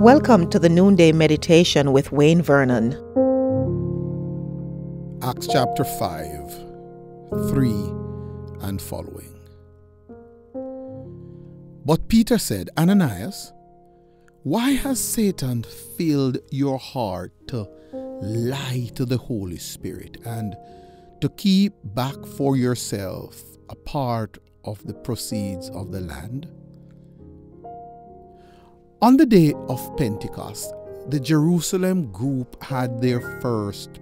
Welcome to the Noonday Meditation with Wayne Vernon. Acts chapter 5, 3 and following. But Peter said, Ananias, why has Satan filled your heart to lie to the Holy Spirit and to keep back for yourself a part of the proceeds of the land? On the day of Pentecost, the Jerusalem group had their first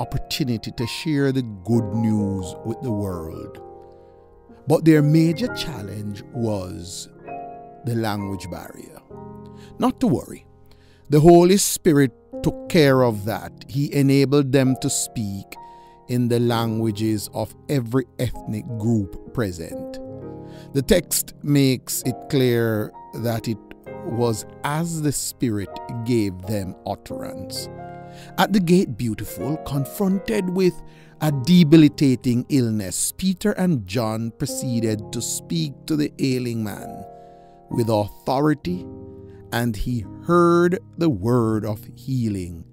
opportunity to share the good news with the world. But their major challenge was the language barrier. Not to worry, the Holy Spirit took care of that. He enabled them to speak in the languages of every ethnic group present. The text makes it clear that it was as the Spirit gave them utterance. At the gate, beautiful, confronted with a debilitating illness, Peter and John proceeded to speak to the ailing man with authority, and he heard the word of healing,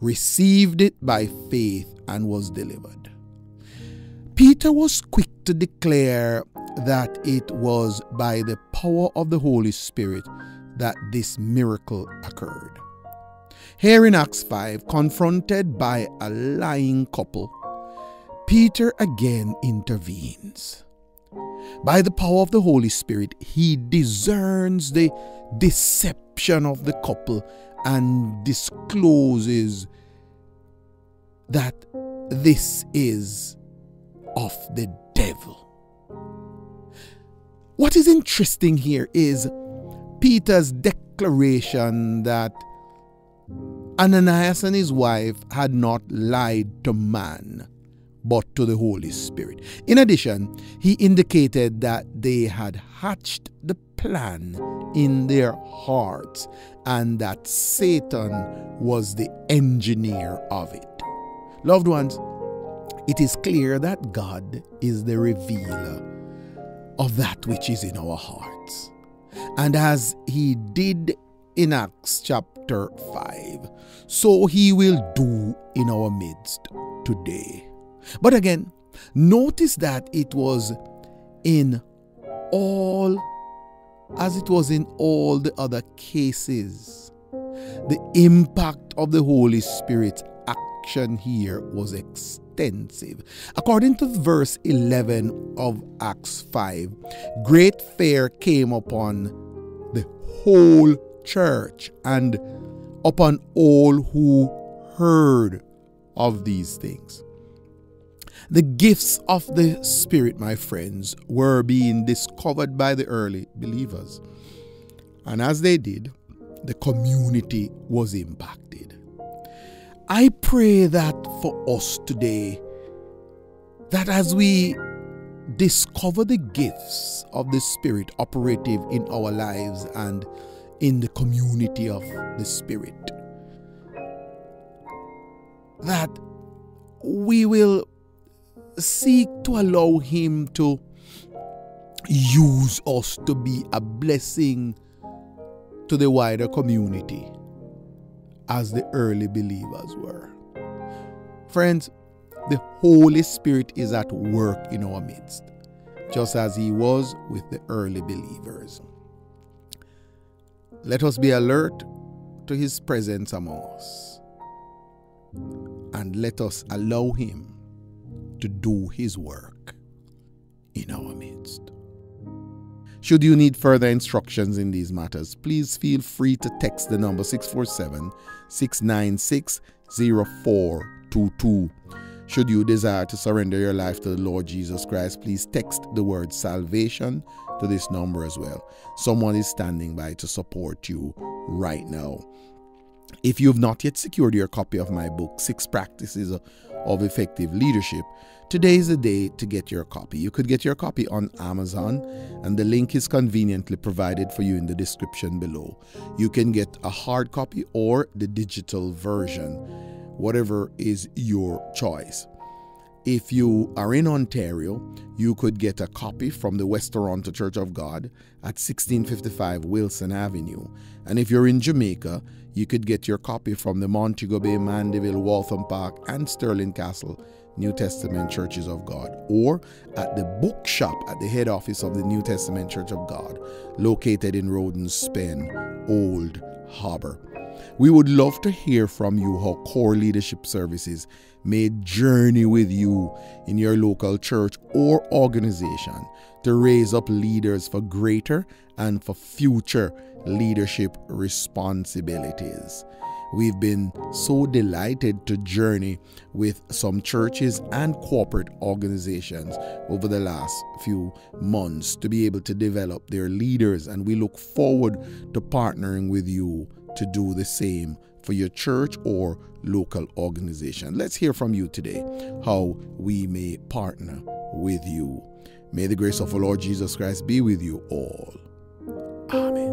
received it by faith, and was delivered. Peter was quick to declare that it was by the power of the Holy Spirit that this miracle occurred. Here in Acts 5, confronted by a lying couple, Peter again intervenes. By the power of the Holy Spirit, he discerns the deception of the couple and discloses that this is of the devil. What is interesting here is Peter's declaration that Ananias and his wife had not lied to man, but to the Holy Spirit. In addition, he indicated that they had hatched the plan in their hearts and that Satan was the engineer of it. Loved ones, it is clear that God is the revealer of that which is in our hearts. And as he did in Acts chapter 5, so he will do in our midst today. But again, notice that it was in all, as it was in all the other cases, the impact of the Holy Spirit here was extensive. According to verse 11 of Acts 5, great fear came upon the whole church and upon all who heard of these things. The gifts of the Spirit, my friends, were being discovered by the early believers. And as they did, the community was impacted. I pray that for us today, that as we discover the gifts of the Spirit operative in our lives and in the community of the Spirit, that we will seek to allow Him to use us to be a blessing to the wider community as the early believers were. Friends, the Holy Spirit is at work in our midst, just as He was with the early believers. Let us be alert to His presence among us, and let us allow Him to do His work in our midst. Should you need further instructions in these matters, please feel free to text the number 647 696 0422. Should you desire to surrender your life to the Lord Jesus Christ, please text the word salvation to this number as well. Someone is standing by to support you right now. If you have not yet secured your copy of my book, Six Practices of Effective Leadership, today is the day to get your copy. You could get your copy on Amazon, and the link is conveniently provided for you in the description below. You can get a hard copy or the digital version, whatever is your choice. If you are in Ontario, you could get a copy from the West Toronto Church of God at 1655 Wilson Avenue. And if you're in Jamaica, you could get your copy from the Montego Bay, Mandeville, Waltham Park, and Stirling Castle New Testament Churches of God, or at the bookshop at the head office of the New Testament Church of God, located in Roden, Spen, Old Harbor. We would love to hear from you how core leadership services may journey with you in your local church or organization to raise up leaders for greater and for future leadership responsibilities. We've been so delighted to journey with some churches and corporate organizations over the last few months to be able to develop their leaders, and we look forward to partnering with you to do the same for your church or local organization. Let's hear from you today how we may partner with you. May the grace of our Lord Jesus Christ be with you all. Amen.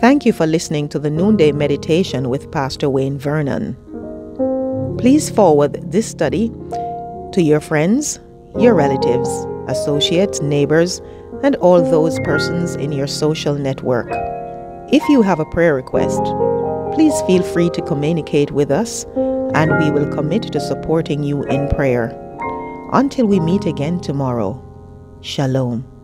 Thank you for listening to the Noonday Meditation with Pastor Wayne Vernon. Please forward this study to your friends, your relatives, associates, neighbors, and all those persons in your social network. If you have a prayer request, please feel free to communicate with us and we will commit to supporting you in prayer. Until we meet again tomorrow, Shalom.